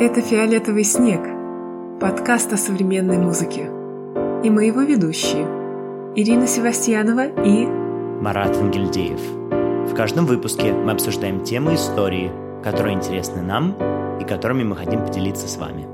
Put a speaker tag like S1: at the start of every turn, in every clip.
S1: Это «Фиолетовый снег» – подкаст о современной музыке. И мы его ведущие – Ирина Севастьянова и
S2: Марат Ангельдеев. В каждом выпуске мы обсуждаем темы истории, которые интересны нам и которыми мы хотим поделиться с вами.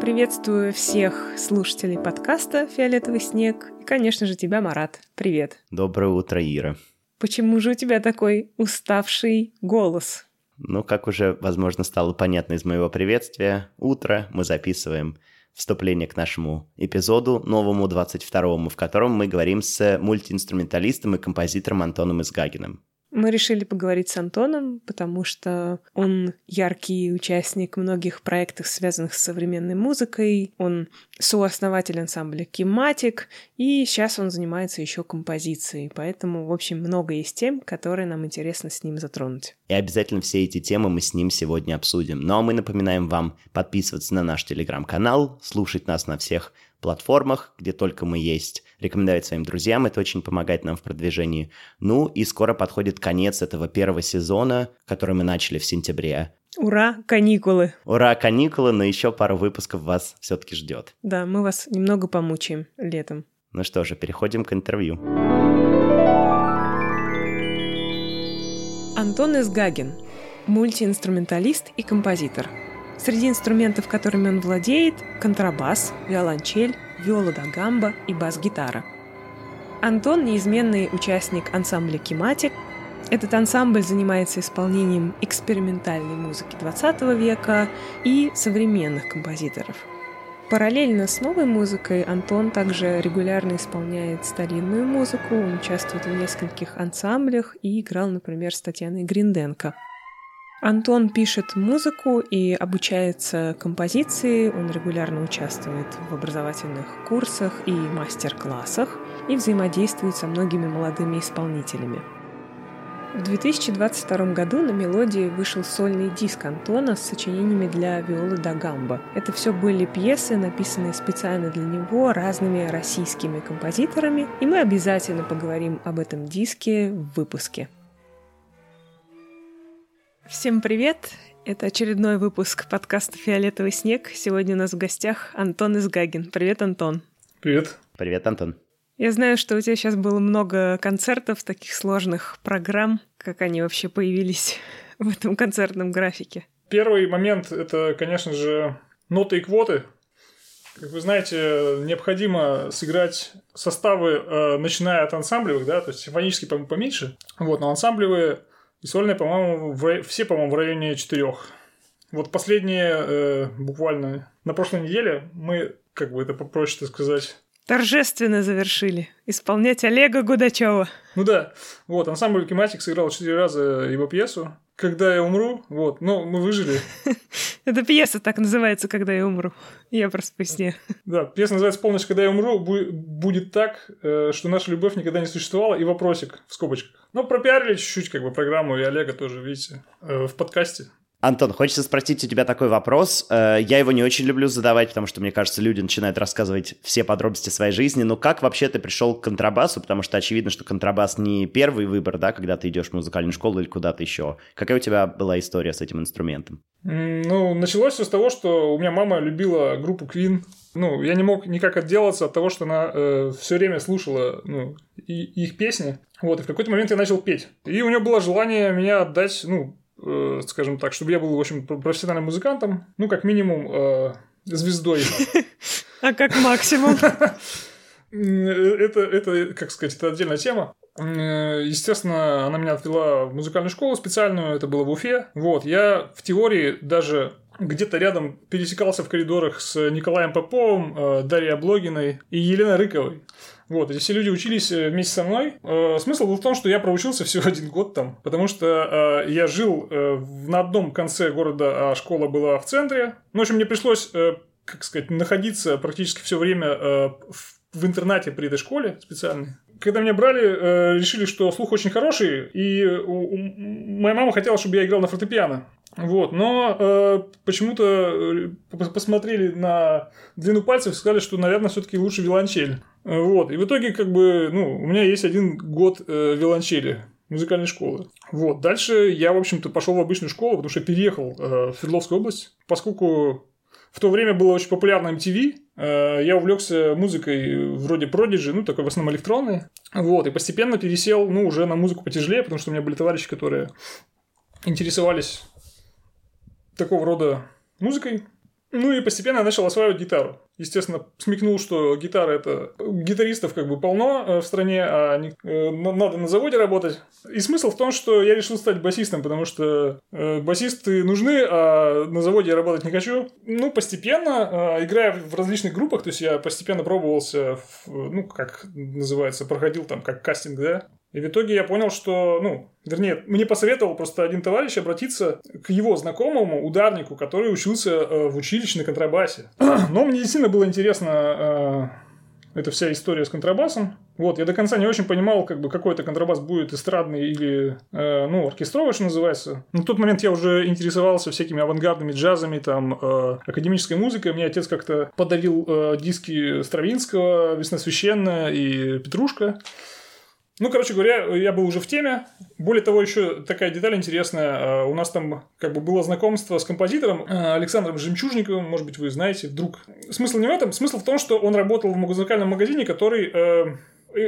S1: Приветствую всех слушателей подкаста «Фиолетовый снег» и, конечно же, тебя, Марат. Привет.
S2: Доброе утро, Ира.
S1: Почему же у тебя такой уставший голос?
S2: Ну, как уже, возможно, стало понятно из моего приветствия, утро мы записываем вступление к нашему эпизоду, новому 22-му, в котором мы говорим с мультиинструменталистом и композитором Антоном Изгагиным.
S1: Мы решили поговорить с Антоном, потому что он яркий участник многих проектов, связанных с современной музыкой. Он сооснователь ансамбля Кематик, и сейчас он занимается еще композицией. Поэтому, в общем, много есть тем, которые нам интересно с ним затронуть.
S2: И обязательно все эти темы мы с ним сегодня обсудим. Ну а мы напоминаем вам подписываться на наш телеграм-канал, слушать нас на всех платформах, где только мы есть, рекомендовать своим друзьям, это очень помогает нам в продвижении. Ну и скоро подходит конец этого первого сезона, который мы начали в сентябре.
S1: Ура, каникулы!
S2: Ура, каникулы, но еще пару выпусков вас все-таки ждет.
S1: Да, мы вас немного помучаем летом.
S2: Ну что же, переходим к интервью.
S1: Антон Изгагин, мультиинструменталист и композитор – Среди инструментов, которыми он владеет – контрабас, виолончель, виола да гамба и бас-гитара. Антон – неизменный участник ансамбля «Кематик». Этот ансамбль занимается исполнением экспериментальной музыки XX века и современных композиторов. Параллельно с новой музыкой Антон также регулярно исполняет старинную музыку, он участвует в нескольких ансамблях и играл, например, с Татьяной Гринденко – Антон пишет музыку и обучается композиции, он регулярно участвует в образовательных курсах и мастер-классах и взаимодействует со многими молодыми исполнителями. В 2022 году на «Мелодии» вышел сольный диск Антона с сочинениями для виолы да гамба. Это все были пьесы, написанные специально для него разными российскими композиторами, и мы обязательно поговорим об этом диске в выпуске. Всем привет! Это очередной выпуск подкаста «Фиолетовый снег». Сегодня у нас в гостях Антон Изгагин. Привет, Антон.
S3: Привет.
S2: Привет, Антон.
S1: Я знаю, что у тебя сейчас было много концертов, таких сложных программ. Как они вообще появились в этом концертном графике?
S3: Первый момент — это, конечно же, ноты и квоты. Как вы знаете, необходимо сыграть составы, э, начиная от ансамблевых, да, то есть симфонические поменьше. Вот, но ансамблевые и сольные, по-моему, в, все, по-моему, в районе четырех. Вот последние, э, буквально на прошлой неделе, мы, как бы это попроще сказать...
S1: Торжественно завершили. Исполнять Олега Гудачева.
S3: Ну да. Вот, ансамбль Кематик сыграл четыре раза его пьесу. «Когда я умру», вот, но мы выжили.
S1: Эта пьеса так называется «Когда я умру». Я просто поясню.
S3: Да, пьеса называется «Полночь, когда я умру». Будет так, э, что наша любовь никогда не существовала, и вопросик в скобочках. Ну, пропиарили чуть-чуть как бы программу, и Олега тоже, видите, э, в подкасте.
S2: Антон, хочется спросить у тебя такой вопрос. Э, я его не очень люблю задавать, потому что, мне кажется, люди начинают рассказывать все подробности своей жизни. Но как вообще ты пришел к контрабасу? Потому что очевидно, что контрабас не первый выбор, да, когда ты идешь в музыкальную школу или куда-то еще. Какая у тебя была история с этим инструментом?
S3: Ну, началось все с того, что у меня мама любила группу Queen. Ну, я не мог никак отделаться от того, что она э, все время слушала ну, и, их песни. Вот, и в какой-то момент я начал петь. И у нее было желание меня отдать, ну, скажем так, чтобы я был, в общем, профессиональным музыкантом, ну, как минимум, э, звездой.
S1: А как максимум?
S3: Это, это, как сказать, это отдельная тема. Естественно, она меня отвела в музыкальную школу специальную, это было в Уфе. Вот, я в теории даже где-то рядом пересекался в коридорах с Николаем Поповым, э, Дарьей Облогиной и Еленой Рыковой. Вот, эти все люди учились э, вместе со мной. Э, смысл был в том, что я проучился всего один год там, потому что э, я жил э, на одном конце города, а школа была в центре. Ну, в общем, мне пришлось, э, как сказать, находиться практически все время э, в, в интернате при этой школе специальной. Когда меня брали, э, решили, что слух очень хороший, и моя мама хотела, чтобы я играл на фортепиано. Вот, но э, почему-то э, посмотрели на длину пальцев и сказали, что, наверное, все-таки лучше виолончель. Вот, и в итоге, как бы, ну, у меня есть один год э, виолончели. музыкальной школы. Вот. Дальше я, в общем-то, пошел в обычную школу, потому что переехал э, в Свердловскую область, поскольку в то время было очень популярно MTV, э, я увлекся музыкой вроде Prodigy, ну, такой в основном электронной. Вот, и постепенно пересел, ну, уже на музыку потяжелее, потому что у меня были товарищи, которые интересовались такого рода музыкой. Ну и постепенно начал осваивать гитару. Естественно, смекнул, что гитара это... Гитаристов как бы полно э, в стране, а они... Э, надо на заводе работать. И смысл в том, что я решил стать басистом, потому что э, басисты нужны, а на заводе я работать не хочу. Ну, постепенно, играя в различных группах, то есть я постепенно пробовался, в, ну, как называется, проходил там как кастинг, да, и в итоге я понял, что, ну, вернее, мне посоветовал просто один товарищ обратиться к его знакомому ударнику, который учился э, в училище на контрабасе. Но мне действительно было интересно э, эта вся история с контрабасом. Вот, я до конца не очень понимал, как бы, какой это контрабас будет, эстрадный или, э, ну, оркестровый, что называется. На тот момент я уже интересовался всякими авангардными джазами, там, э, академической музыкой. Мне отец как-то подарил э, диски Стравинского, Весносвященная и Петрушка. Ну, короче говоря, я был уже в теме. Более того, еще такая деталь интересная. У нас там как бы было знакомство с композитором э, Александром Жемчужниковым. Может быть, вы знаете вдруг. Смысл не в этом. Смысл в том, что он работал в музыкальном магазине, который... Э,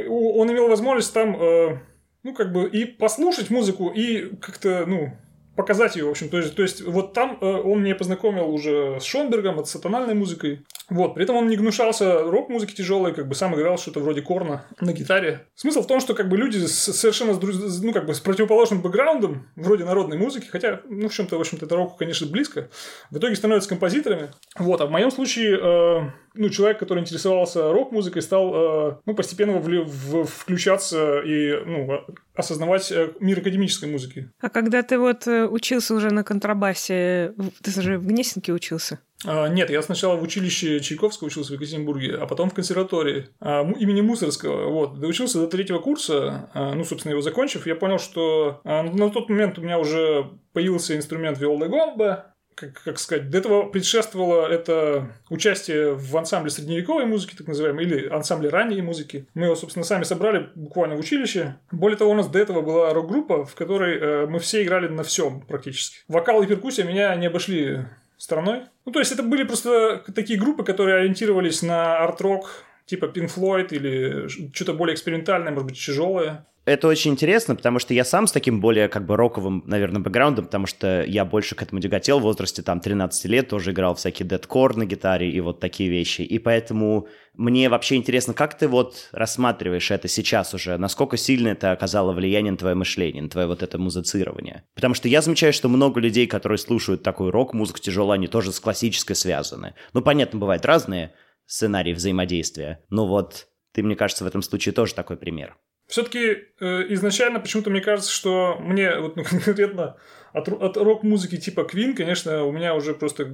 S3: он имел возможность там, э, ну, как бы и послушать музыку, и как-то, ну, показать ее, в общем. То есть, то есть вот там э, он мне познакомил уже с Шонбергом, с сатанальной музыкой. Вот, при этом он не гнушался рок-музыки тяжелой, как бы сам играл что-то вроде корна на гитаре. Смысл в том, что как бы люди с, совершенно с, ну, как бы с противоположным бэкграундом, вроде народной музыки, хотя, ну, в чем-то, в общем-то, это року, конечно, близко, в итоге становятся композиторами. Вот, а в моем случае э, ну, человек, который интересовался рок-музыкой, стал э, ну, постепенно в, в, включаться и ну, осознавать э, мир академической музыки.
S1: А когда ты вот э, учился уже на контрабасе, ты же в Гнесинке учился?
S3: А, нет, я сначала в училище Чайковского учился в Екатеринбурге, а потом в консерватории а, имени Мусорского. Вот, доучился до третьего курса, а, ну, собственно, его закончив, я понял, что а, на тот момент у меня уже появился инструмент виола гомба, как, как сказать, до этого предшествовало это участие в ансамбле средневековой музыки, так называемой, или ансамбле ранней музыки. Мы его, собственно, сами собрали буквально в училище. Более того, у нас до этого была рок-группа, в которой э, мы все играли на всем практически. Вокал и перкуссия меня не обошли стороной. Ну, то есть, это были просто такие группы, которые ориентировались на арт-рок, типа Pink Floyd или что-то более экспериментальное, может быть, тяжелое
S2: это очень интересно, потому что я сам с таким более как бы роковым, наверное, бэкграундом, потому что я больше к этому тяготел в возрасте там 13 лет, тоже играл всякие дедкор на гитаре и вот такие вещи. И поэтому мне вообще интересно, как ты вот рассматриваешь это сейчас уже, насколько сильно это оказало влияние на твое мышление, на твое вот это музицирование. Потому что я замечаю, что много людей, которые слушают такую рок-музыку тяжелую, они тоже с классической связаны. Ну, понятно, бывают разные сценарии взаимодействия, но вот ты, мне кажется, в этом случае тоже такой пример.
S3: Все-таки э, изначально почему-то мне кажется, что мне вот ну, конкретно от, от рок-музыки типа Queen, конечно, у меня уже просто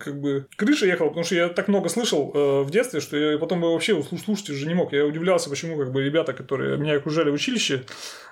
S3: как бы крыша ехала, потому что я так много слышал э, в детстве, что я потом вообще слушать уже не мог. Я удивлялся, почему как бы ребята, которые меня окружали в училище,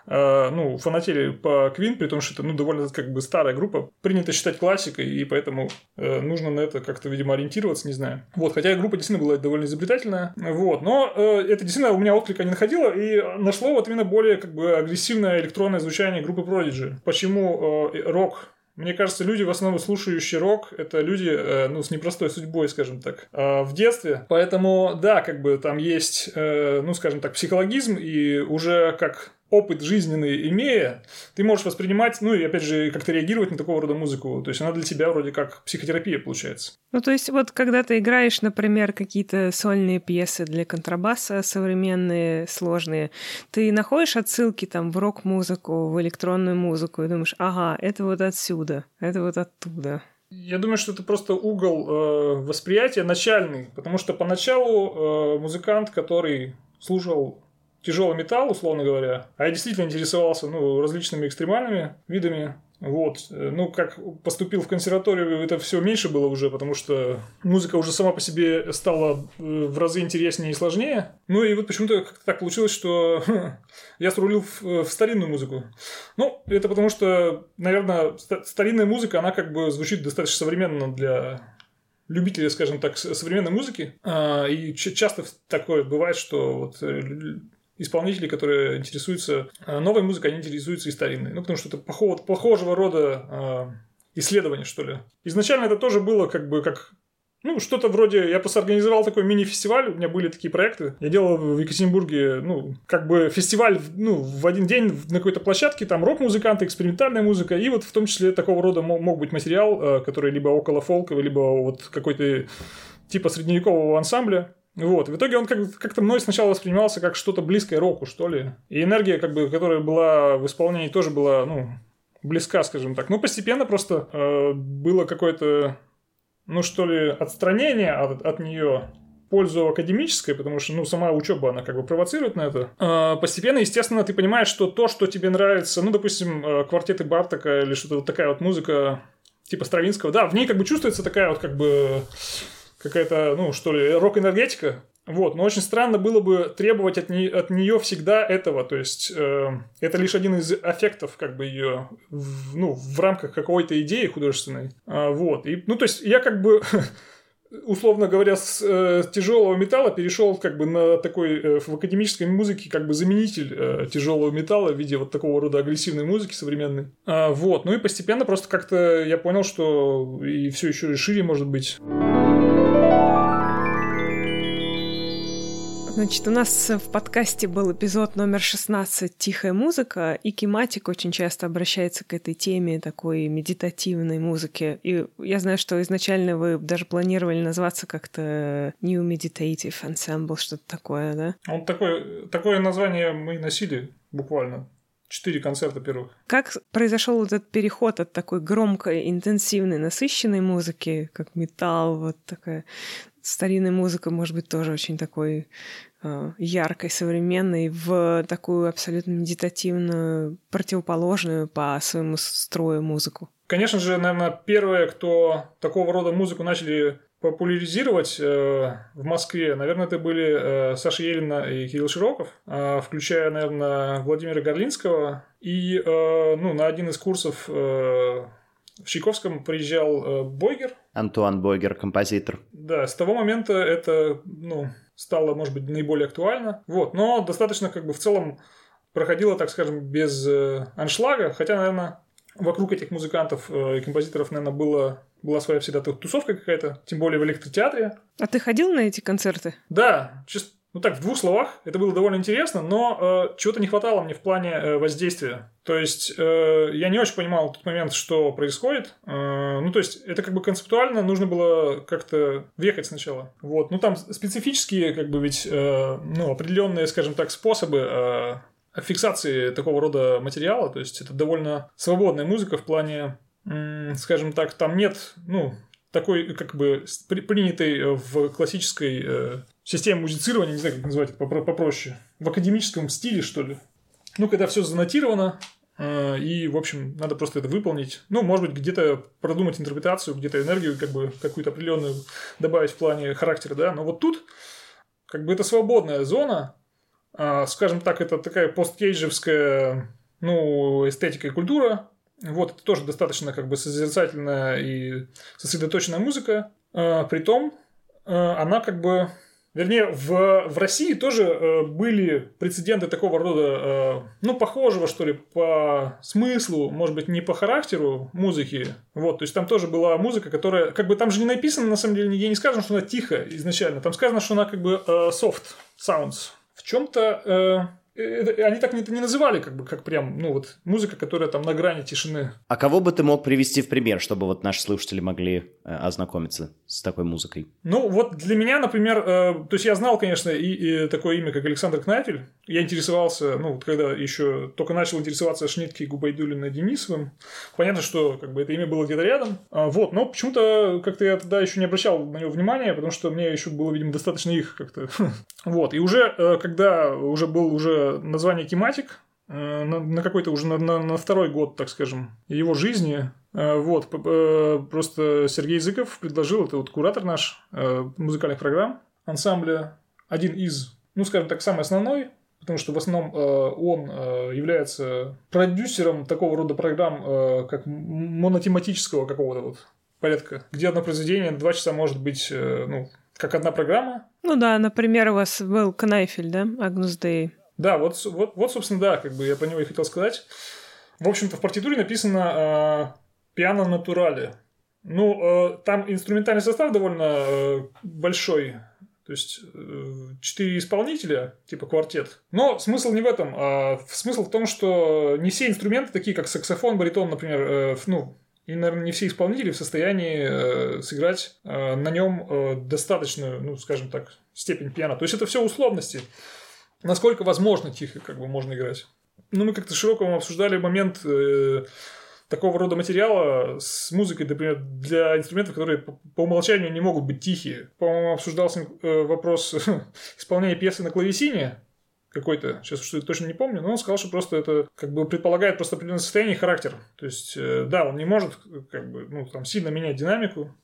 S3: э, ну, фанатели по Queen, при том, что это ну, довольно как бы старая группа, принято считать классикой, и поэтому э, нужно на это как-то, видимо, ориентироваться, не знаю. Вот, хотя группа действительно была довольно изобретательная, вот, но э, это действительно у меня отклика не находило, и нашло вот именно более как бы агрессивное электронное звучание группы Prodigy. Почему э, рок мне кажется, люди, в основном слушающие рок, это люди, э, ну, с непростой судьбой, скажем так, э, в детстве. Поэтому, да, как бы там есть, э, ну, скажем так, психологизм, и уже как опыт жизненный имея, ты можешь воспринимать, ну и опять же, как-то реагировать на такого рода музыку. То есть она для тебя вроде как психотерапия получается.
S1: Ну, то есть вот когда ты играешь, например, какие-то сольные пьесы для контрабаса, современные, сложные, ты находишь отсылки там в рок-музыку, в электронную музыку и думаешь, ага, это вот отсюда, это вот оттуда.
S3: Я думаю, что это просто угол э, восприятия начальный, потому что поначалу э, музыкант, который слушал тяжелый металл, условно говоря, а я действительно интересовался ну, различными экстремальными видами вот. Ну, как поступил в консерваторию, это все меньше было уже, потому что музыка уже сама по себе стала э, в разы интереснее и сложнее. Ну, и вот почему-то как-то так получилось, что я срулил в, в старинную музыку. Ну, это потому что, наверное, старинная музыка, она как бы звучит достаточно современно для любителей, скажем так, современной музыки. А, и часто такое бывает, что вот исполнителей, которые интересуются э, новой музыкой, они интересуются и старинной. Ну, потому что это похожего, похожего рода э, исследование, что ли. Изначально это тоже было как бы как ну, что-то вроде... Я просто организовал такой мини-фестиваль, у меня были такие проекты. Я делал в Екатеринбурге, ну, как бы фестиваль, ну, в один день на какой-то площадке, там рок-музыканты, экспериментальная музыка, и вот в том числе такого рода мог, мог быть материал, э, который либо около фолковый, либо вот какой-то типа средневекового ансамбля. Вот, в итоге он как- как-то мной сначала воспринимался как что-то близкое року, что ли. И энергия, как бы, которая была в исполнении, тоже была, ну, близка, скажем так. Ну, постепенно просто э, было какое-то ну что ли, отстранение от, от нее пользу академической, потому что, ну, сама учеба, она как бы провоцирует на это. А, постепенно, естественно, ты понимаешь, что то, что тебе нравится, ну, допустим, э, квартеты Бартака или что-то вот такая вот музыка типа Стравинского, да, в ней как бы чувствуется такая вот как бы какая-то, ну, что ли, рок-энергетика, вот, но очень странно было бы требовать от, не, от нее всегда этого, то есть э, это лишь один из эффектов, как бы ее, в, ну, в рамках какой-то идеи художественной. А, вот, и, ну, то есть я как бы условно говоря, с э, тяжелого металла перешел как бы на такой э, в академической музыке как бы заменитель э, тяжелого металла в виде вот такого рода агрессивной музыки современной. А, вот, ну и постепенно просто как-то я понял, что и все еще шире может быть.
S1: Значит, у нас в подкасте был эпизод номер 16 «Тихая музыка», и Кематик очень часто обращается к этой теме такой медитативной музыки. И я знаю, что изначально вы даже планировали назваться как-то New Meditative Ensemble, что-то такое, да?
S3: Он такое, такое название мы носили буквально четыре концерта первых.
S1: Как произошел этот переход от такой громкой, интенсивной, насыщенной музыки, как металл, вот такая старинная музыка, может быть, тоже очень такой яркой, современной, в такую абсолютно медитативную, противоположную по своему строю музыку?
S3: Конечно же, наверное, первые, кто такого рода музыку начали популяризировать э, в Москве, наверное, это были э, Саша Елена и Кирилл Широков, э, включая, наверное, Владимира Горлинского. И э, ну, на один из курсов э, в Чайковском приезжал э, Бойгер.
S2: Антуан Бойгер, композитор.
S3: Да, с того момента это, ну, стало, может быть, наиболее актуально. Вот, но достаточно как бы в целом проходило, так скажем, без э, аншлага, хотя, наверное, вокруг этих музыкантов э, и композиторов, наверное, было, была своя всегда тусовка какая-то, тем более в электротеатре.
S1: А ты ходил на эти концерты?
S3: Да, чисто ну так, в двух словах, это было довольно интересно, но э, чего-то не хватало мне в плане э, воздействия. То есть э, я не очень понимал тот момент, что происходит. Э, ну, то есть это как бы концептуально нужно было как-то въехать сначала. Вот. Ну, там специфические, как бы ведь, э, ну, определенные, скажем так, способы э, фиксации такого рода материала. То есть это довольно свободная музыка в плане, э, скажем так, там нет, ну, такой, как бы, принятой в классической э, системе музицирования, не знаю, как назвать это попроще, в академическом стиле, что ли. Ну, когда все занотировано, э, и, в общем, надо просто это выполнить. Ну, может быть, где-то продумать интерпретацию, где-то энергию, как бы, какую-то определенную добавить в плане характера, да. Но вот тут, как бы, это свободная зона, а, скажем так, это такая посткейджевская, ну, эстетика и культура, вот, это тоже достаточно как бы созерцательная и сосредоточенная музыка. А, притом, а, она как бы... Вернее, в, в России тоже э, были прецеденты такого рода, э, ну, похожего, что ли, по смыслу, может быть, не по характеру музыки. Вот, то есть там тоже была музыка, которая, как бы там же не написано, на самом деле, нигде не сказано, что она тихая изначально. Там сказано, что она как бы э, soft sounds. В чем-то э, они так не, не называли, как бы, как прям, ну вот, музыка, которая там на грани тишины.
S2: А кого бы ты мог привести в пример, чтобы вот наши слушатели могли э, ознакомиться с такой музыкой?
S3: Ну, вот для меня, например, э, то есть я знал, конечно, и, и такое имя, как Александр Кнайфель. Я интересовался, ну, вот когда еще только начал интересоваться Шнитки, Губайдулиной, Денисовым. Понятно, что как бы это имя было где-то рядом. А, вот, но почему-то как-то я тогда еще не обращал на него внимания, потому что мне еще было, видимо, достаточно их как-то. вот, и уже, э, когда уже был уже название тематик э, на, на какой-то уже на, на, на второй год, так скажем, его жизни. Э, вот, просто Сергей Языков предложил, это вот куратор наш музыкальных программ ансамбля, один из, ну, скажем так, самый основной, потому что в основном он является продюсером такого рода программ, как монотематического какого-то вот порядка, где одно произведение два часа может быть, ну, как одна программа.
S1: Ну да, например, у вас был Кнайфель, да, Агнус Дэй.
S3: Да, вот, вот, вот, собственно, да, как бы я по него и хотел сказать. В общем-то, в партитуре написано э, пиано натурале. Ну, э, там инструментальный состав довольно э, большой, то есть э, четыре исполнителя, типа квартет. Но смысл не в этом, а смысл в том, что не все инструменты, такие как саксофон, баритон, например, э, ну, и, наверное, не все исполнители в состоянии э, сыграть э, на нем э, достаточную, ну, скажем так, степень пиано. То есть это все условности. Насколько возможно тихо, как бы можно играть. Ну, мы как-то широко обсуждали момент э, такого рода материала с музыкой, например, для инструментов, которые по умолчанию не могут быть тихие. По-моему, обсуждался э, вопрос исполнения пьесы на клавесине какой-то, сейчас что точно не помню, но он сказал, что просто это как бы предполагает просто определенное состояние и характер. То есть, э, да, он не может как бы, ну, там, сильно менять динамику.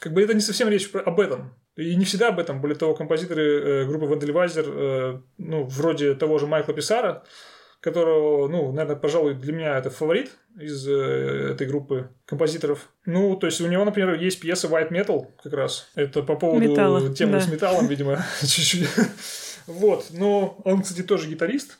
S3: Как бы это не совсем речь об этом. И не всегда об этом. Более того, композиторы э, группы Вандельвайзер, э, ну, вроде того же Майкла Писара, которого, ну, наверное, пожалуй, для меня это фаворит из э, этой группы композиторов. Ну, то есть у него, например, есть пьеса White Metal как раз. Это по поводу Металла, темы да. с металлом, видимо, чуть-чуть. Вот, но он, кстати, тоже гитарист.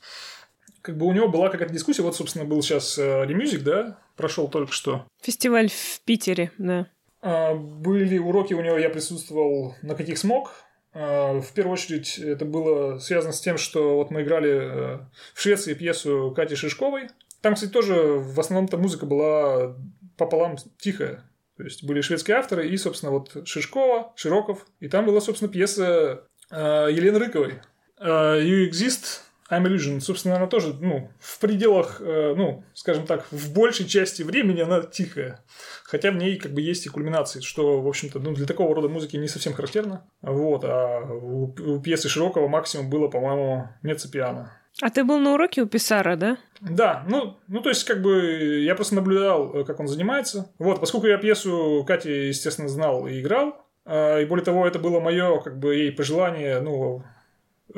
S3: Как бы у него была какая-то дискуссия. Вот, собственно, был сейчас ремюзик, да, прошел только что.
S1: Фестиваль в Питере, да.
S3: А, были уроки у него, я присутствовал на каких смог. А, в первую очередь это было связано с тем, что вот мы играли э, в Швеции пьесу Кати Шишковой. Там, кстати, тоже в основном-то музыка была пополам тихая. То есть были шведские авторы и, собственно, вот Шишкова, Широков. И там была, собственно, пьеса э, Елены Рыковой you Exist, I'm Illusion, собственно, она тоже, ну, в пределах, uh, ну, скажем так, в большей части времени она тихая. Хотя в ней как бы есть и кульминации, что, в общем-то, ну, для такого рода музыки не совсем характерно. Вот, а у, у пьесы Широкого максимум было, по-моему, меццо-пиано.
S1: А ты был на уроке у Писара, да?
S3: Да, ну, ну, то есть, как бы, я просто наблюдал, как он занимается. Вот, поскольку я пьесу Кати, естественно, знал и играл, и более того, это было мое, как бы, ей пожелание, ну, Э,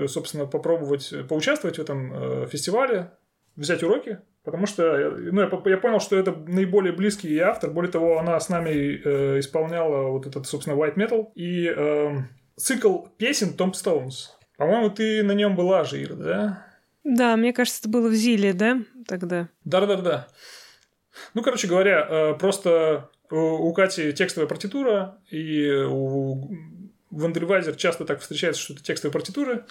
S3: собственно, попробовать э, поучаствовать в этом э, фестивале, взять уроки, потому что ну, я, я понял, что это наиболее близкий автор. Более того, она с нами э, исполняла вот этот, собственно, white metal и э, цикл песен Tombstones. По-моему, ты на нем была же, Ира, да?
S1: Да, мне кажется, это было в ЗИЛе, да, тогда?
S3: Да-да-да. Ну, короче говоря, просто у Кати текстовая партитура, и у в Wandelweiser часто так встречается, что это текстовые партитуры.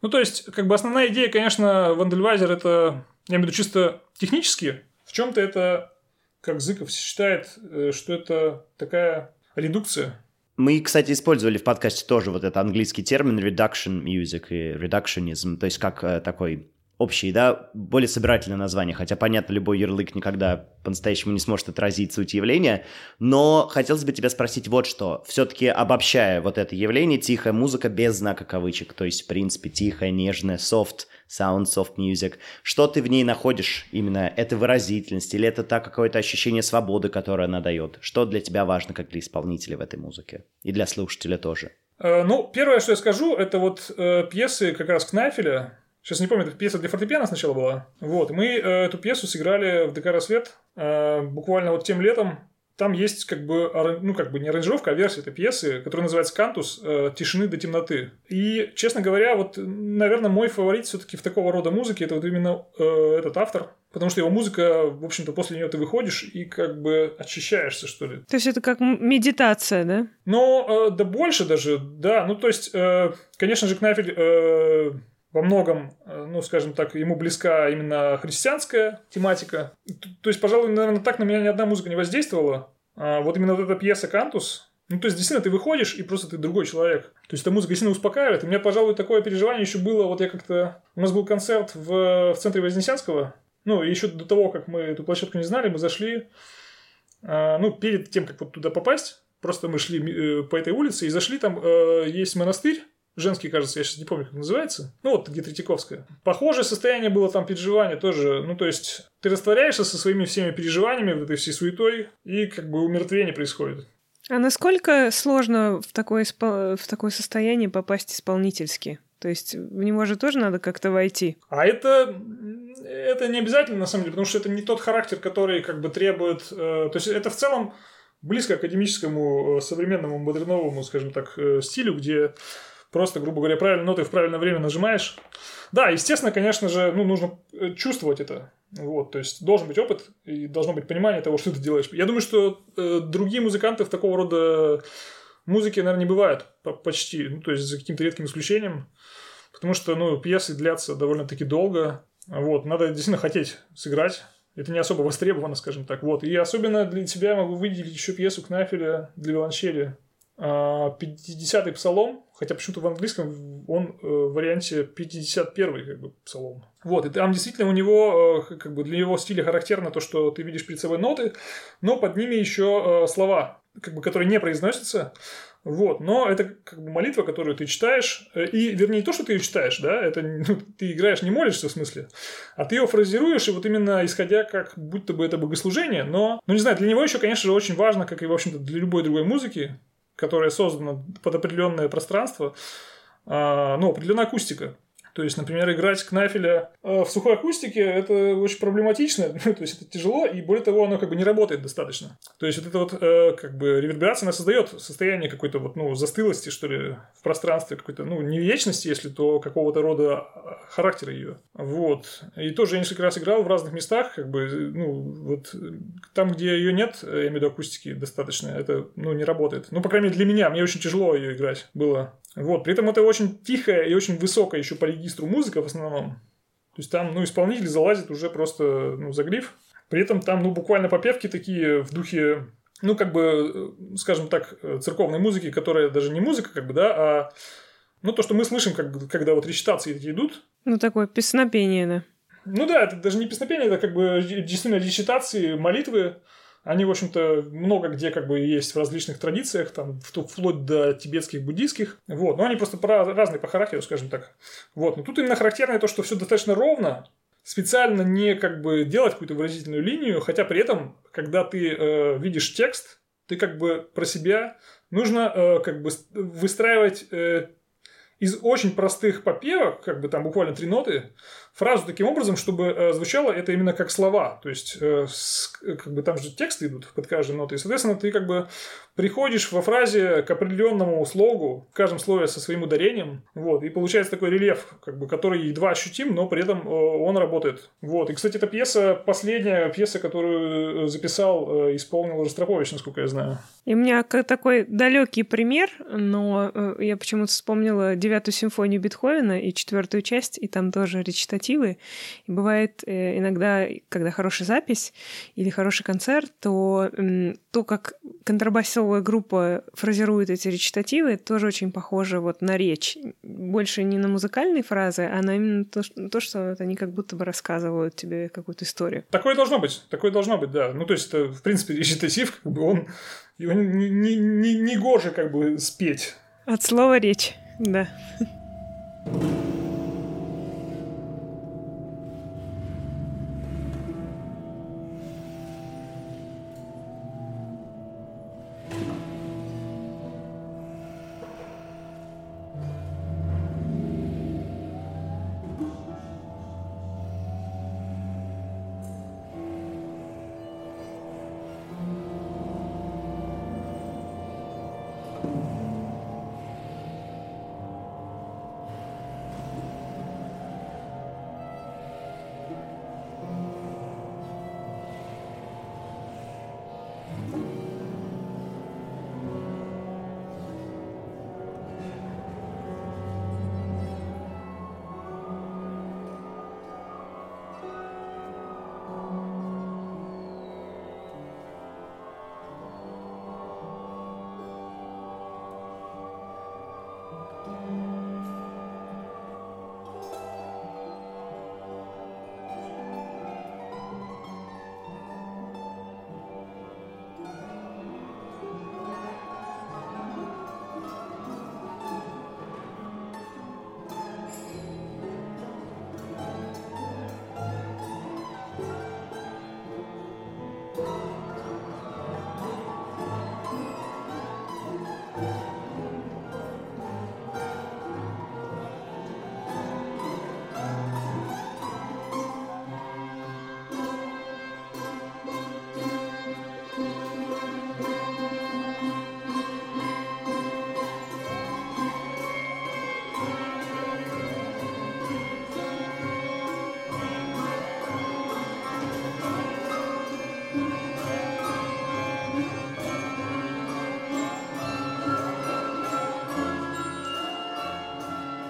S3: Ну, то есть, как бы основная идея, конечно, Wandelweiser это, я имею в виду чисто технически, в чем-то это, как Зыков считает, э, что это такая редукция.
S2: Мы, кстати, использовали в подкасте тоже вот этот английский термин reduction music и reductionism, то есть как э, такой общие, да, более собирательное название, хотя, понятно, любой ярлык никогда по-настоящему не сможет отразить суть явления, но хотелось бы тебя спросить вот что. Все-таки обобщая вот это явление, тихая музыка без знака кавычек, то есть, в принципе, тихая, нежная, soft sound, soft music, что ты в ней находишь именно? Это выразительность или это так какое-то ощущение свободы, которое она дает? Что для тебя важно как для исполнителя в этой музыке? И для слушателя тоже?
S3: Э, ну, первое, что я скажу, это вот э, пьесы как раз Кнайфеля, Сейчас не помню, это пьеса для фортепиано сначала была. Вот, мы э, эту пьесу сыграли в ДК «Рассвет» э, буквально вот тем летом. Там есть как бы, ну как бы не аранжировка, а версия этой пьесы, которая называется «Кантус. Э, тишины до темноты». И, честно говоря, вот, наверное, мой фаворит все-таки в такого рода музыке это вот именно э, этот автор, Потому что его музыка, в общем-то, после нее ты выходишь и как бы очищаешься, что ли.
S1: То есть это как медитация, да?
S3: Ну, э, да больше даже, да. Ну, то есть, э, конечно же, Кнайфель э, во многом, э, ну, скажем так, ему близка именно христианская тематика. То есть, пожалуй, наверное, так на меня ни одна музыка не воздействовала. А вот именно вот эта пьеса «Кантус», ну, то есть, действительно, ты выходишь, и просто ты другой человек. То есть, эта музыка сильно успокаивает. У меня, пожалуй, такое переживание еще было, вот я как-то... У нас был концерт в, в центре Вознесенского, ну, еще до того, как мы эту площадку не знали, мы зашли, а, ну, перед тем, как вот туда попасть, просто мы шли э, по этой улице и зашли, там э, есть монастырь, женский, кажется, я сейчас не помню, как называется. Ну, вот где Третьяковская. Похожее состояние было там переживание тоже. Ну, то есть, ты растворяешься со своими всеми переживаниями, вот этой всей суетой, и как бы умиротворение происходит.
S1: А насколько сложно в такое, в такое состояние попасть исполнительски? То есть в него же тоже надо как-то войти.
S3: А это, это не обязательно, на самом деле, потому что это не тот характер, который как бы требует... Э, то есть это в целом близко к академическому, э, современному, модерновому, скажем так, э, стилю, где просто, грубо говоря, правильные ноты в правильное время нажимаешь. Да, естественно, конечно же, ну, нужно э, чувствовать это. Вот, то есть должен быть опыт и должно быть понимание того, что ты делаешь. Я думаю, что э, другие музыканты в такого рода музыке, наверное, не бывает почти, ну, то есть за каким-то редким исключением, потому что, ну, пьесы длятся довольно-таки долго, вот, надо действительно хотеть сыграть, это не особо востребовано, скажем так. Вот. И особенно для тебя я могу выделить еще пьесу Кнафеля для виолончели. 50-й а, псалом, хотя почему-то в английском он э, в варианте 51-й как бы, псалом. Вот, и там действительно у него, э, как бы для его стиля характерно то, что ты видишь перед собой ноты, но под ними еще э, слова, как бы, которые не произносятся, вот, но это как бы молитва, которую ты читаешь, и, вернее, не то, что ты ее читаешь, да, это ну, ты играешь, не молишься в смысле, а ты ее фразируешь, и вот именно исходя как будто бы это богослужение, но, ну не знаю, для него еще, конечно же, очень важно, как и, в общем-то, для любой другой музыки, которая создана под определенное пространство, а, ну, определенная акустика. То есть, например, играть кнафеля э, в сухой акустике это очень проблематично, то есть это тяжело, и более того, оно как бы не работает достаточно. То есть вот эта вот э, как бы реверберация, она создает состояние какой-то вот, ну, застылости, что ли, в пространстве, какой-то, ну, не вечности, если то какого-то рода э, характера ее. Вот. И тоже я несколько раз играл в разных местах, как бы, ну, вот там, где ее нет, я имею в виду акустики достаточно, это, ну, не работает. Ну, по крайней мере, для меня, мне очень тяжело ее играть было. Вот, при этом это очень тихая и очень высокая еще по регистру музыка в основном. То есть там, ну, исполнитель залазит уже просто, ну, за гриф. При этом там, ну, буквально попевки такие в духе, ну, как бы, э, скажем так, э, церковной музыки, которая даже не музыка, как бы, да, а, ну, то, что мы слышим, как, когда вот речитации такие идут.
S1: Ну, такое песнопение, да.
S3: Ну да, это даже не песнопение, это как бы действительно речитации, молитвы, они, в общем-то, много где как бы есть в различных традициях, там, вплоть до тибетских, буддийских. Вот. Но они просто разные по характеру, скажем так. Вот. Но тут именно характерно то, что все достаточно ровно, специально не как бы делать какую-то выразительную линию, хотя при этом, когда ты э, видишь текст, ты как бы про себя нужно э, как бы выстраивать э, из очень простых попевок, как бы там буквально три ноты, фразу таким образом, чтобы э, звучало это именно как слова. То есть, э, с, как бы там же тексты идут под каждой нотой. И, соответственно, ты как бы приходишь во фразе к определенному слогу, в каждом слове со своим ударением, вот, и получается такой рельеф, как бы, который едва ощутим, но при этом э, он работает. Вот. И, кстати, эта пьеса, последняя пьеса, которую записал, э, исполнил Ростропович, насколько я знаю.
S1: И у меня такой далекий пример, но э, я почему-то вспомнила девятую симфонию Бетховена и четвертую часть, и там тоже речитативы. И бывает э, иногда, когда хорошая запись или хороший концерт, то то, как контрабасовая группа фразирует эти речитативы, тоже очень похоже вот на речь. Больше не на музыкальные фразы, а на именно то, что, то, что они как будто бы рассказывают тебе какую-то историю.
S3: Такое должно быть, такое должно быть, да. Ну, то есть, это, в принципе, речитатив, как бы он его не, не, не, не гоже как бы спеть.
S1: От слова речь, да.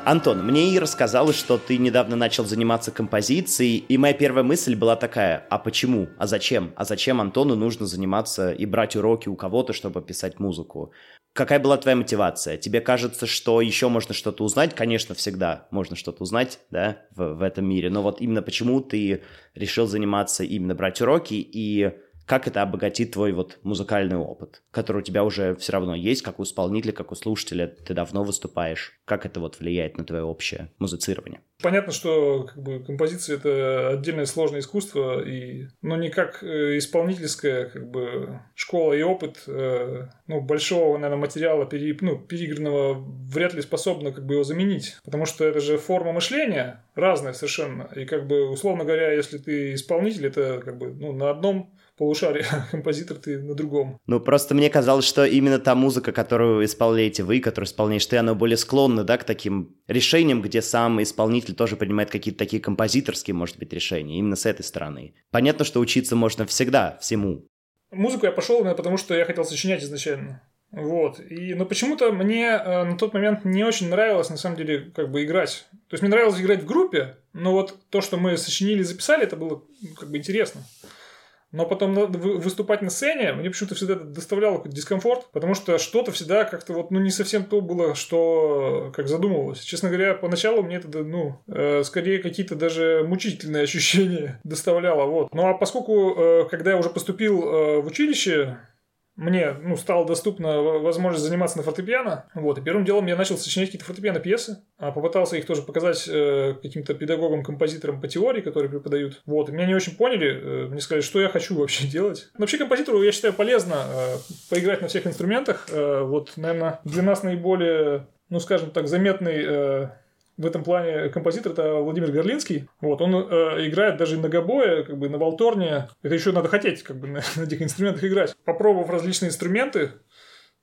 S2: Антон, мне и рассказала, что ты недавно начал заниматься композицией, и моя первая мысль была такая, а почему, а зачем, а зачем Антону нужно заниматься и брать уроки у кого-то, чтобы писать музыку? Какая была твоя мотивация? Тебе кажется, что еще можно что-то узнать? Конечно, всегда можно что-то узнать, да, в, в этом мире, но вот именно почему ты решил заниматься, именно брать уроки, и как это обогатит твой вот музыкальный опыт, который у тебя уже все равно есть, как у исполнителя, как у слушателя, ты давно выступаешь, как это вот влияет на твое общее музицирование?
S3: Понятно, что как бы, композиция это отдельное сложное искусство, и, но не как э, исполнительская как бы, школа и опыт э, ну, большого, наверное, материала пере, ну, переигранного вряд ли способна как бы, его заменить. Потому что это же форма мышления разная совершенно. И как бы, условно говоря, если ты исполнитель, это как бы ну, на одном полушарие, а композитор ты на другом.
S2: Ну, просто мне казалось, что именно та музыка, которую исполняете вы, которую исполняешь ты, она более склонна, да, к таким решениям, где сам исполнитель тоже принимает какие-то такие композиторские, может быть, решения, именно с этой стороны. Понятно, что учиться можно всегда, всему.
S3: Музыку я пошел, наверное, потому что я хотел сочинять изначально. Вот. И, но почему-то мне э, на тот момент не очень нравилось, на самом деле, как бы играть. То есть мне нравилось играть в группе, но вот то, что мы сочинили и записали, это было как бы интересно. Но потом выступать на сцене мне почему-то всегда доставляло дискомфорт, потому что что-то всегда как-то вот, ну, не совсем то было, что как задумывалось. Честно говоря, поначалу мне это, ну, э, скорее какие-то даже мучительные ощущения доставляло, вот. Ну, а поскольку, э, когда я уже поступил э, в училище, мне ну, стала доступна возможность заниматься на фортепиано. Вот, и первым делом я начал сочинять какие-то фортепиано пьесы, а попытался их тоже показать э, каким-то педагогам, композиторам по теории, которые преподают. Вот, и меня не очень поняли, э, мне сказали, что я хочу вообще делать. Вообще композитору, я считаю, полезно э, поиграть на всех инструментах. Э, вот, наверное, для нас наиболее, ну, скажем так, заметный э, в этом плане композитор это Владимир Горлинский. Вот, он э, играет даже на гобое, как бы на волторне. Это еще надо хотеть как бы на, на этих инструментах играть. Попробовав различные инструменты,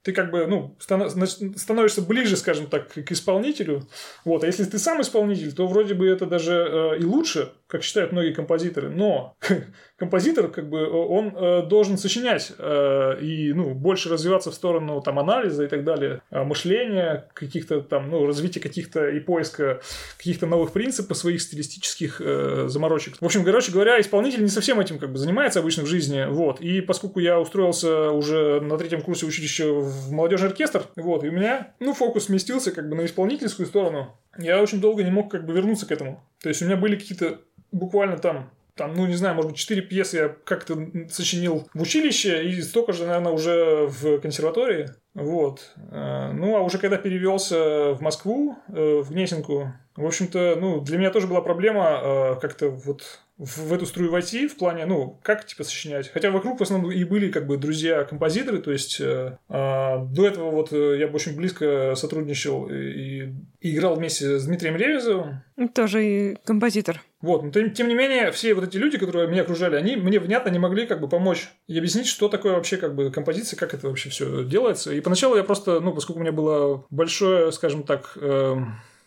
S3: ты как бы, ну, становишься ближе, скажем так, к исполнителю. Вот. А если ты сам исполнитель, то вроде бы это даже э, и лучше, как считают многие композиторы. Но композитор, как бы, он э, должен сочинять э, и, ну, больше развиваться в сторону там анализа и так далее, э, мышления, каких-то там, ну, развития каких-то и поиска каких-то новых принципов, своих стилистических э, заморочек. В общем, короче говоря, исполнитель не совсем этим как бы занимается обычно в жизни. Вот. И поскольку я устроился уже на третьем курсе училища в молодежный оркестр, вот, и у меня, ну, фокус сместился как бы на исполнительскую сторону. Я очень долго не мог как бы вернуться к этому. То есть у меня были какие-то буквально там там, ну, не знаю, может быть, четыре пьесы я как-то сочинил в училище, и столько же, наверное, уже в консерватории. Вот. Э, ну, а уже когда перевелся в Москву, э, в Гнесинку, в общем-то, ну, для меня тоже была проблема э, как-то вот в эту струю войти в плане, ну, как, типа, сочинять. Хотя вокруг в основном и были, как бы, друзья-композиторы, то есть э, э, до этого вот э, я бы очень близко сотрудничал и, и играл вместе с Дмитрием Ревизовым.
S1: Тоже и композитор.
S3: Вот, но тем, тем не менее, все вот эти люди, которые меня окружали, они мне внятно не могли, как бы, помочь и объяснить, что такое вообще, как бы, композиция, как это вообще все делается. И поначалу я просто, ну, поскольку у меня было большое, скажем так, э,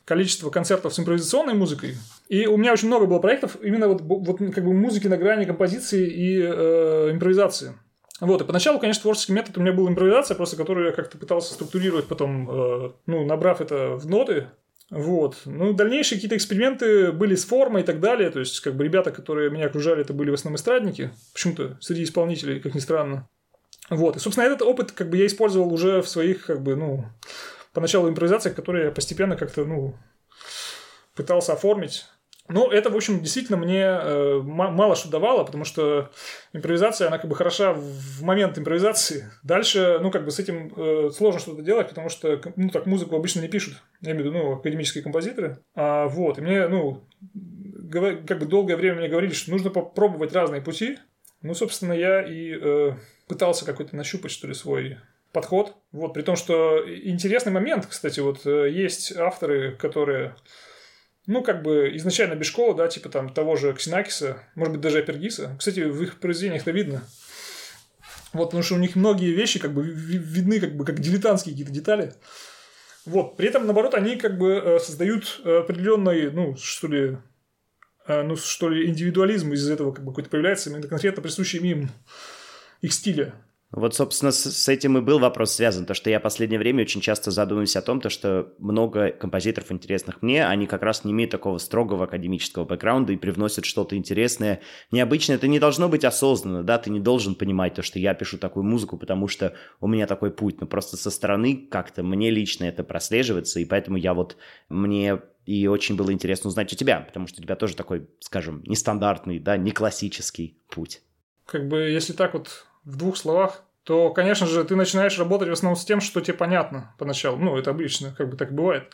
S3: количество концертов с импровизационной музыкой. И у меня очень много было проектов именно вот, вот как бы музыки на грани композиции и э, импровизации. Вот, и поначалу, конечно, творческий метод у меня был импровизация, просто которую я как-то пытался структурировать потом, э, ну, набрав это в ноты. Вот. Ну, дальнейшие какие-то эксперименты были с формой и так далее. То есть, как бы ребята, которые меня окружали, это были в основном эстрадники. Почему-то среди исполнителей, как ни странно. Вот. И, собственно, этот опыт как бы я использовал уже в своих, как бы, ну, поначалу импровизациях, которые я постепенно как-то, ну, пытался оформить. Ну, это, в общем, действительно мне э, мало что давало, потому что импровизация, она как бы хороша в момент импровизации. Дальше, ну, как бы с этим э, сложно что-то делать, потому что, ну, так музыку обычно не пишут. Я имею в виду, ну, академические композиторы. А, вот, и мне, ну, как бы долгое время мне говорили, что нужно попробовать разные пути. Ну, собственно, я и э, пытался какой-то нащупать, что ли, свой подход. Вот, при том, что интересный момент, кстати, вот э, есть авторы, которые ну, как бы изначально без школы, да, типа там того же Ксенакиса, может быть, даже Апергиса. Кстати, в их произведениях это видно. Вот, потому что у них многие вещи как бы видны как бы как дилетантские какие-то детали. Вот, при этом, наоборот, они как бы э, создают определенный, ну, что ли, э, ну, что ли, индивидуализм из этого как бы какой-то появляется, именно конкретно присущий им их стиля.
S2: Вот, собственно, с, этим и был вопрос связан, то, что я в последнее время очень часто задумываюсь о том, то, что много композиторов интересных мне, они как раз не имеют такого строгого академического бэкграунда и привносят что-то интересное, необычное. Это не должно быть осознанно, да, ты не должен понимать то, что я пишу такую музыку, потому что у меня такой путь, но просто со стороны как-то мне лично это прослеживается, и поэтому я вот, мне и очень было интересно узнать у тебя, потому что у тебя тоже такой, скажем, нестандартный, да, не классический путь.
S3: Как бы, если так вот в двух словах, то, конечно же, ты начинаешь работать в основном с тем, что тебе понятно поначалу. Ну, это обычно, как бы так бывает.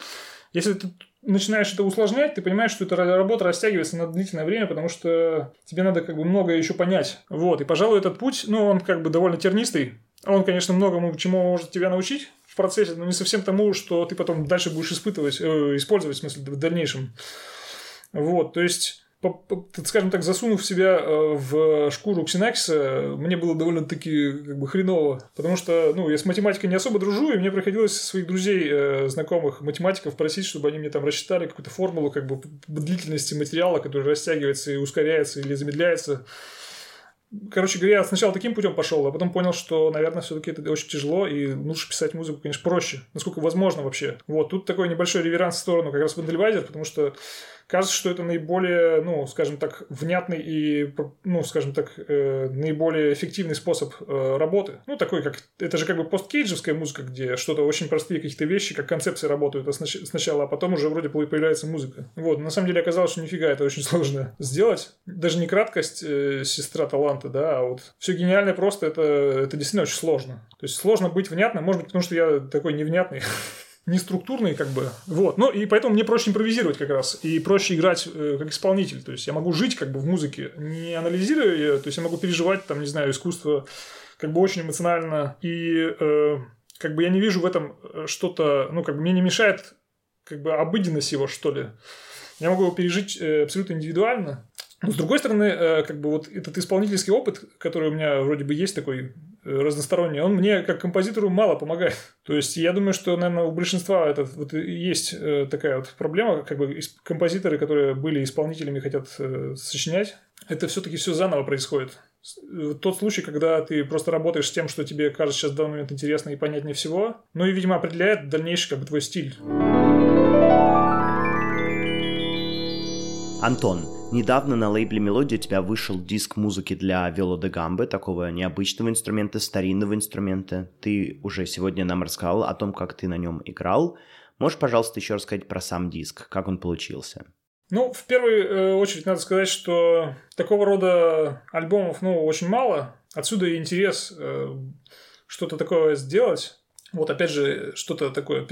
S3: Если ты начинаешь это усложнять, ты понимаешь, что эта работа растягивается на длительное время, потому что тебе надо как бы многое еще понять. Вот, и, пожалуй, этот путь, ну, он как бы довольно тернистый. Он, конечно, многому чему может тебя научить в процессе, но не совсем тому, что ты потом дальше будешь испытывать, э, использовать, в смысле, в дальнейшем. Вот, то есть скажем так, засунув себя э, в шкуру Ксенакиса, мне было довольно-таки как бы хреново. Потому что, ну, я с математикой не особо дружу, и мне приходилось своих друзей, э, знакомых математиков просить, чтобы они мне там рассчитали какую-то формулу как бы длительности материала, который растягивается и ускоряется или замедляется. Короче говоря, я сначала таким путем пошел, а потом понял, что, наверное, все-таки это очень тяжело, и лучше писать музыку, конечно, проще, насколько возможно вообще. Вот, тут такой небольшой реверанс в сторону как раз Вандельвайзер, потому что кажется, что это наиболее, ну, скажем так, внятный и, ну, скажем так, э, наиболее эффективный способ э, работы. Ну, такой, как, это же как бы посткейджевская музыка, где что-то очень простые какие-то вещи, как концепции работают сначала, а потом уже вроде появляется музыка. Вот, на самом деле оказалось, что нифига это очень сложно сделать. Даже не краткость э, сестра таланта, да, а вот все гениальное просто, это, это действительно очень сложно. То есть сложно быть внятным, может быть, потому что я такой невнятный. не структурный, как бы. Вот. Ну, и поэтому мне проще импровизировать как раз. И проще играть э, как исполнитель. То есть я могу жить как бы в музыке, не анализируя ее. То есть я могу переживать, там, не знаю, искусство как бы очень эмоционально. И э, как бы я не вижу в этом э, что-то, ну, как бы мне не мешает как бы обыденность его, что ли. Я могу его пережить э, абсолютно индивидуально. Но с другой стороны, э, как бы вот этот исполнительский опыт, который у меня вроде бы есть такой разносторонний, он мне как композитору мало помогает. То есть я думаю, что, наверное, у большинства это вот есть э, такая вот проблема, как бы композиторы, которые были исполнителями, хотят э, сочинять, это все-таки все заново происходит. Э, тот случай, когда ты просто работаешь с тем, что тебе кажется сейчас в данный момент интересно и понятнее всего, ну и, видимо, определяет дальнейший как бы твой стиль.
S2: Антон, Недавно на лейбле Мелодия у тебя вышел диск музыки для Вело де Гамбы, такого необычного инструмента, старинного инструмента. Ты уже сегодня нам рассказал о том, как ты на нем играл. Можешь, пожалуйста, еще рассказать про сам диск, как он получился?
S3: Ну, в первую э, очередь надо сказать, что такого рода альбомов, ну, очень мало. Отсюда и интерес э, что-то такое сделать. Вот опять же, что-то такое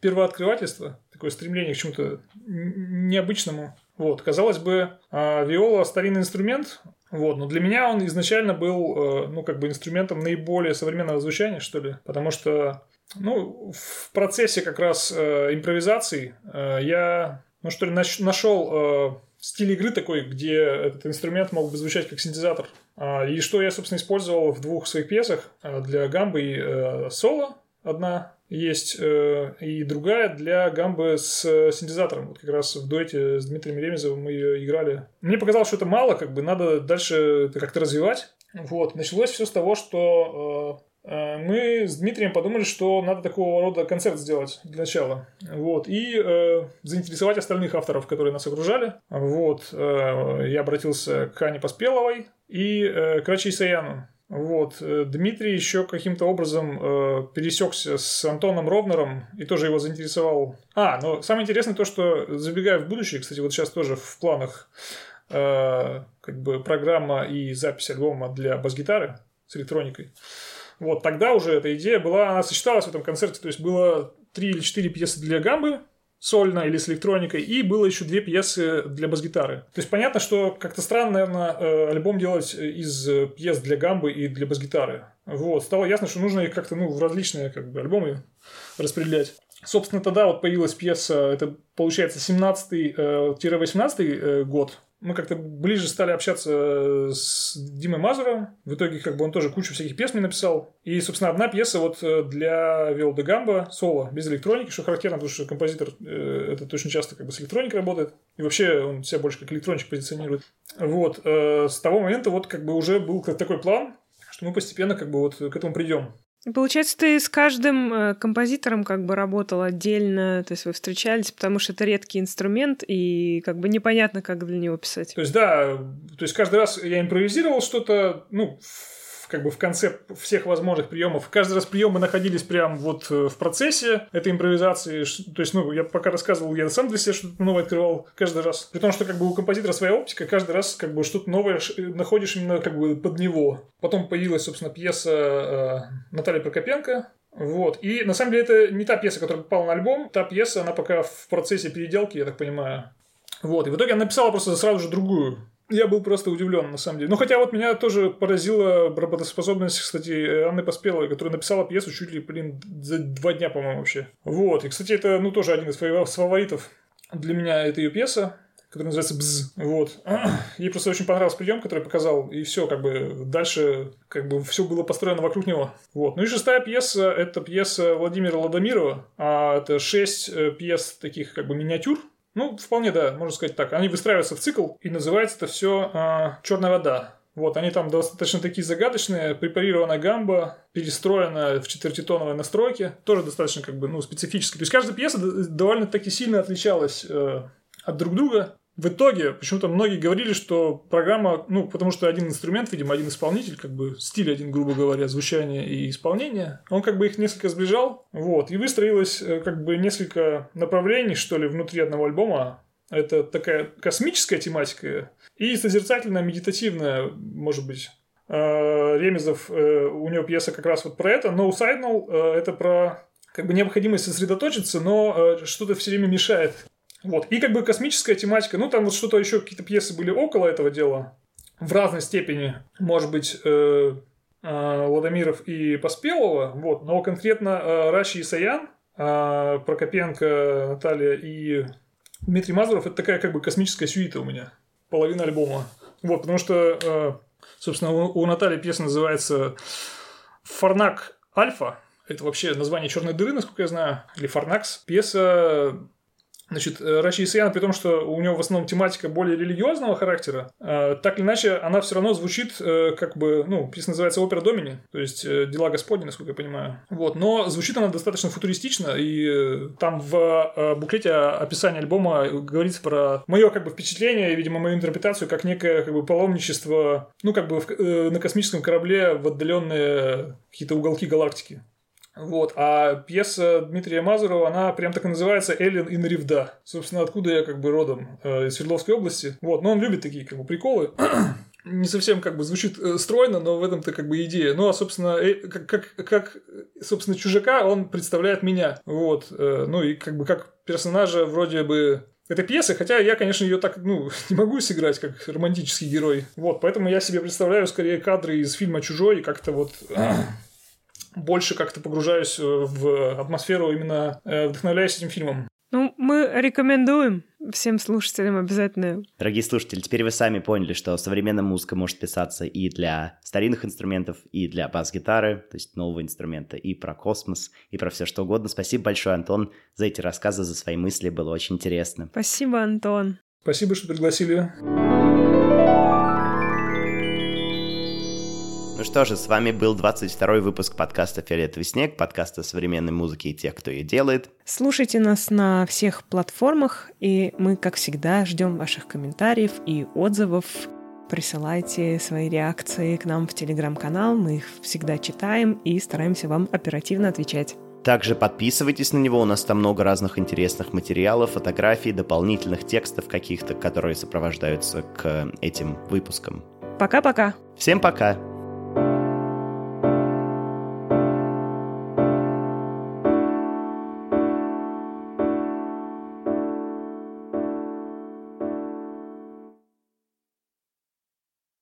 S3: первооткрывательство, такое стремление к чему-то необычному. Вот, казалось бы, виола старинный инструмент, вот, но для меня он изначально был, э, ну, как бы инструментом наиболее современного звучания, что ли, потому что, ну, в процессе как раз э, импровизации э, я, ну, что ли, нашел стиль игры такой, где этот инструмент мог бы звучать как синтезатор. А, и что я, собственно, использовал в двух своих пьесах для гамбы и соло одна есть э, и другая для гамбы с синтезатором. Вот как раз в дуэте с Дмитрием Ремезовым мы ее играли. Мне показалось, что это мало, как бы надо дальше как-то развивать. Вот. Началось все с того, что э, э, мы с Дмитрием подумали, что надо такого рода концерт сделать для начала. Вот. И э, заинтересовать остальных авторов, которые нас окружали. Вот. Э, я обратился к Ане Поспеловой и э, к Рачи Саяну. Вот. Э, Дмитрий еще каким-то образом э, пересекся с Антоном Ровнером и тоже его заинтересовал. А, но самое интересное то, что забегая в будущее, кстати, вот сейчас тоже в планах э, как бы программа и запись альбома для бас-гитары с электроникой. Вот тогда уже эта идея была, она сочеталась в этом концерте, то есть было три или четыре пьесы для гамбы, сольно или с электроникой, и было еще две пьесы для бас-гитары. То есть понятно, что как-то странно, наверное, э, альбом делать из пьес для гамбы и для бас-гитары. Вот. Стало ясно, что нужно их как-то ну, в различные как бы, альбомы распределять. Собственно, тогда вот появилась пьеса, это получается 17-18 э, год, мы как-то ближе стали общаться с Димой Мазуром. В итоге, как бы он тоже кучу всяких пьес мне написал. И, собственно, одна пьеса вот э, для Виол де Гамба, соло, без электроники, что характерно, потому что композитор э, это очень часто как бы с электроникой работает. И вообще он себя больше как электронщик позиционирует. Вот. Э, с того момента вот как бы уже был такой план, что мы постепенно как бы вот к этому придем.
S1: Получается, ты с каждым э, композитором как бы работал отдельно, то есть вы встречались, потому что это редкий инструмент, и как бы непонятно, как для него писать.
S3: То есть, да, то есть каждый раз я импровизировал что-то, ну, как бы в конце всех возможных приемов. Каждый раз приемы находились прям вот э, в процессе этой импровизации. То есть, ну, я пока рассказывал, я сам для себя что-то новое открывал каждый раз. При том, что как бы у композитора своя оптика, каждый раз как бы что-то новое э, находишь именно как бы под него. Потом появилась, собственно, пьеса э, Натальи Прокопенко, вот. И на самом деле это не та пьеса, которая попала на альбом. Та пьеса, она пока в процессе переделки, я так понимаю. Вот. И в итоге она написала просто сразу же другую я был просто удивлен, на самом деле. Ну, хотя вот меня тоже поразила работоспособность, кстати, Анны Поспелой, которая написала пьесу чуть ли, блин, за два дня, по-моему, вообще. Вот. И, кстати, это, ну, тоже один из фаворитов для меня, это ее пьеса которая называется «Бз». Вот. Ей просто очень понравился прием, который показал, и все, как бы дальше как бы все было построено вокруг него. Вот. Ну и шестая пьеса – это пьеса Владимира Ладомирова, а это шесть э, пьес таких как бы миниатюр, ну, вполне, да, можно сказать так. Они выстраиваются в цикл, и называется это все а, «Черная вода». Вот, они там достаточно такие загадочные, препарирована гамба, перестроена в четвертитоновой настройке, тоже достаточно как бы, ну, специфически. То есть каждая пьеса довольно-таки сильно отличалась э, от друг друга, в итоге, почему-то многие говорили, что программа, ну, потому что один инструмент, видимо, один исполнитель, как бы стиль один, грубо говоря, звучание и исполнение, он как бы их несколько сближал, вот, и выстроилось э, как бы несколько направлений, что ли, внутри одного альбома. Это такая космическая тематика и созерцательная, медитативная, может быть. Э, Ремезов, э, у него пьеса как раз вот про это. No Signal – это про как бы необходимость сосредоточиться, но что-то все время мешает вот. И как бы космическая тематика, ну там вот что-то еще, какие-то пьесы были около этого дела, в разной степени, может быть, э, э, Ладомиров и Поспелова, вот, но конкретно э, Раши и Саян, э, Прокопенко, Наталья и Дмитрий Мазуров, это такая как бы космическая сюита у меня, половина альбома. Вот, потому что, э, собственно, у, у Натальи пьеса называется «Фарнак Альфа», это вообще название черной дыры, насколько я знаю, или Фарнакс. Пьеса Значит, э, Раши Исаян, при том, что у него в основном тематика более религиозного характера, э, так или иначе, она все равно звучит э, как бы, ну, песня называется «Опера Домини», то есть «Дела Господни», насколько я понимаю. Вот, но звучит она достаточно футуристично, и там в буклете описания альбома говорится про мое как бы впечатление видимо, мою интерпретацию как некое как бы паломничество, ну, как бы в, на космическом корабле в отдаленные какие-то уголки галактики. Вот. А пьеса Дмитрия Мазурова, она прям так и называется «Эллен и Наривда». Собственно, откуда я как бы родом, э, из Свердловской области. Вот. Но он любит такие как бы приколы. Не совсем как бы звучит э, стройно, но в этом-то как бы идея. Ну, а, собственно, э, как, как, как, собственно, чужака он представляет меня. Вот. Ну, и как бы как персонажа вроде бы этой пьесы, хотя я, конечно, ее так, ну, не могу сыграть как романтический герой. Вот, поэтому я себе представляю скорее кадры из фильма «Чужой» как-то вот больше как-то погружаюсь э, в атмосферу, именно э, вдохновляюсь этим фильмом.
S1: Ну, мы рекомендуем всем слушателям обязательно.
S2: Дорогие слушатели, теперь вы сами поняли, что современная музыка может писаться и для старинных инструментов, и для бас-гитары, то есть нового инструмента, и про космос, и про все что угодно. Спасибо большое, Антон, за эти рассказы, за свои мысли. Было очень интересно.
S1: Спасибо, Антон.
S3: Спасибо, что пригласили.
S2: Ну что же, с вами был 22 выпуск подкаста «Фиолетовый снег», подкаста современной музыки и тех, кто ее делает.
S1: Слушайте нас на всех платформах, и мы, как всегда, ждем ваших комментариев и отзывов. Присылайте свои реакции к нам в телеграм-канал, мы их всегда читаем и стараемся вам оперативно отвечать.
S2: Также подписывайтесь на него, у нас там много разных интересных материалов, фотографий, дополнительных текстов каких-то, которые сопровождаются к этим выпускам.
S1: Пока-пока.
S2: Всем пока.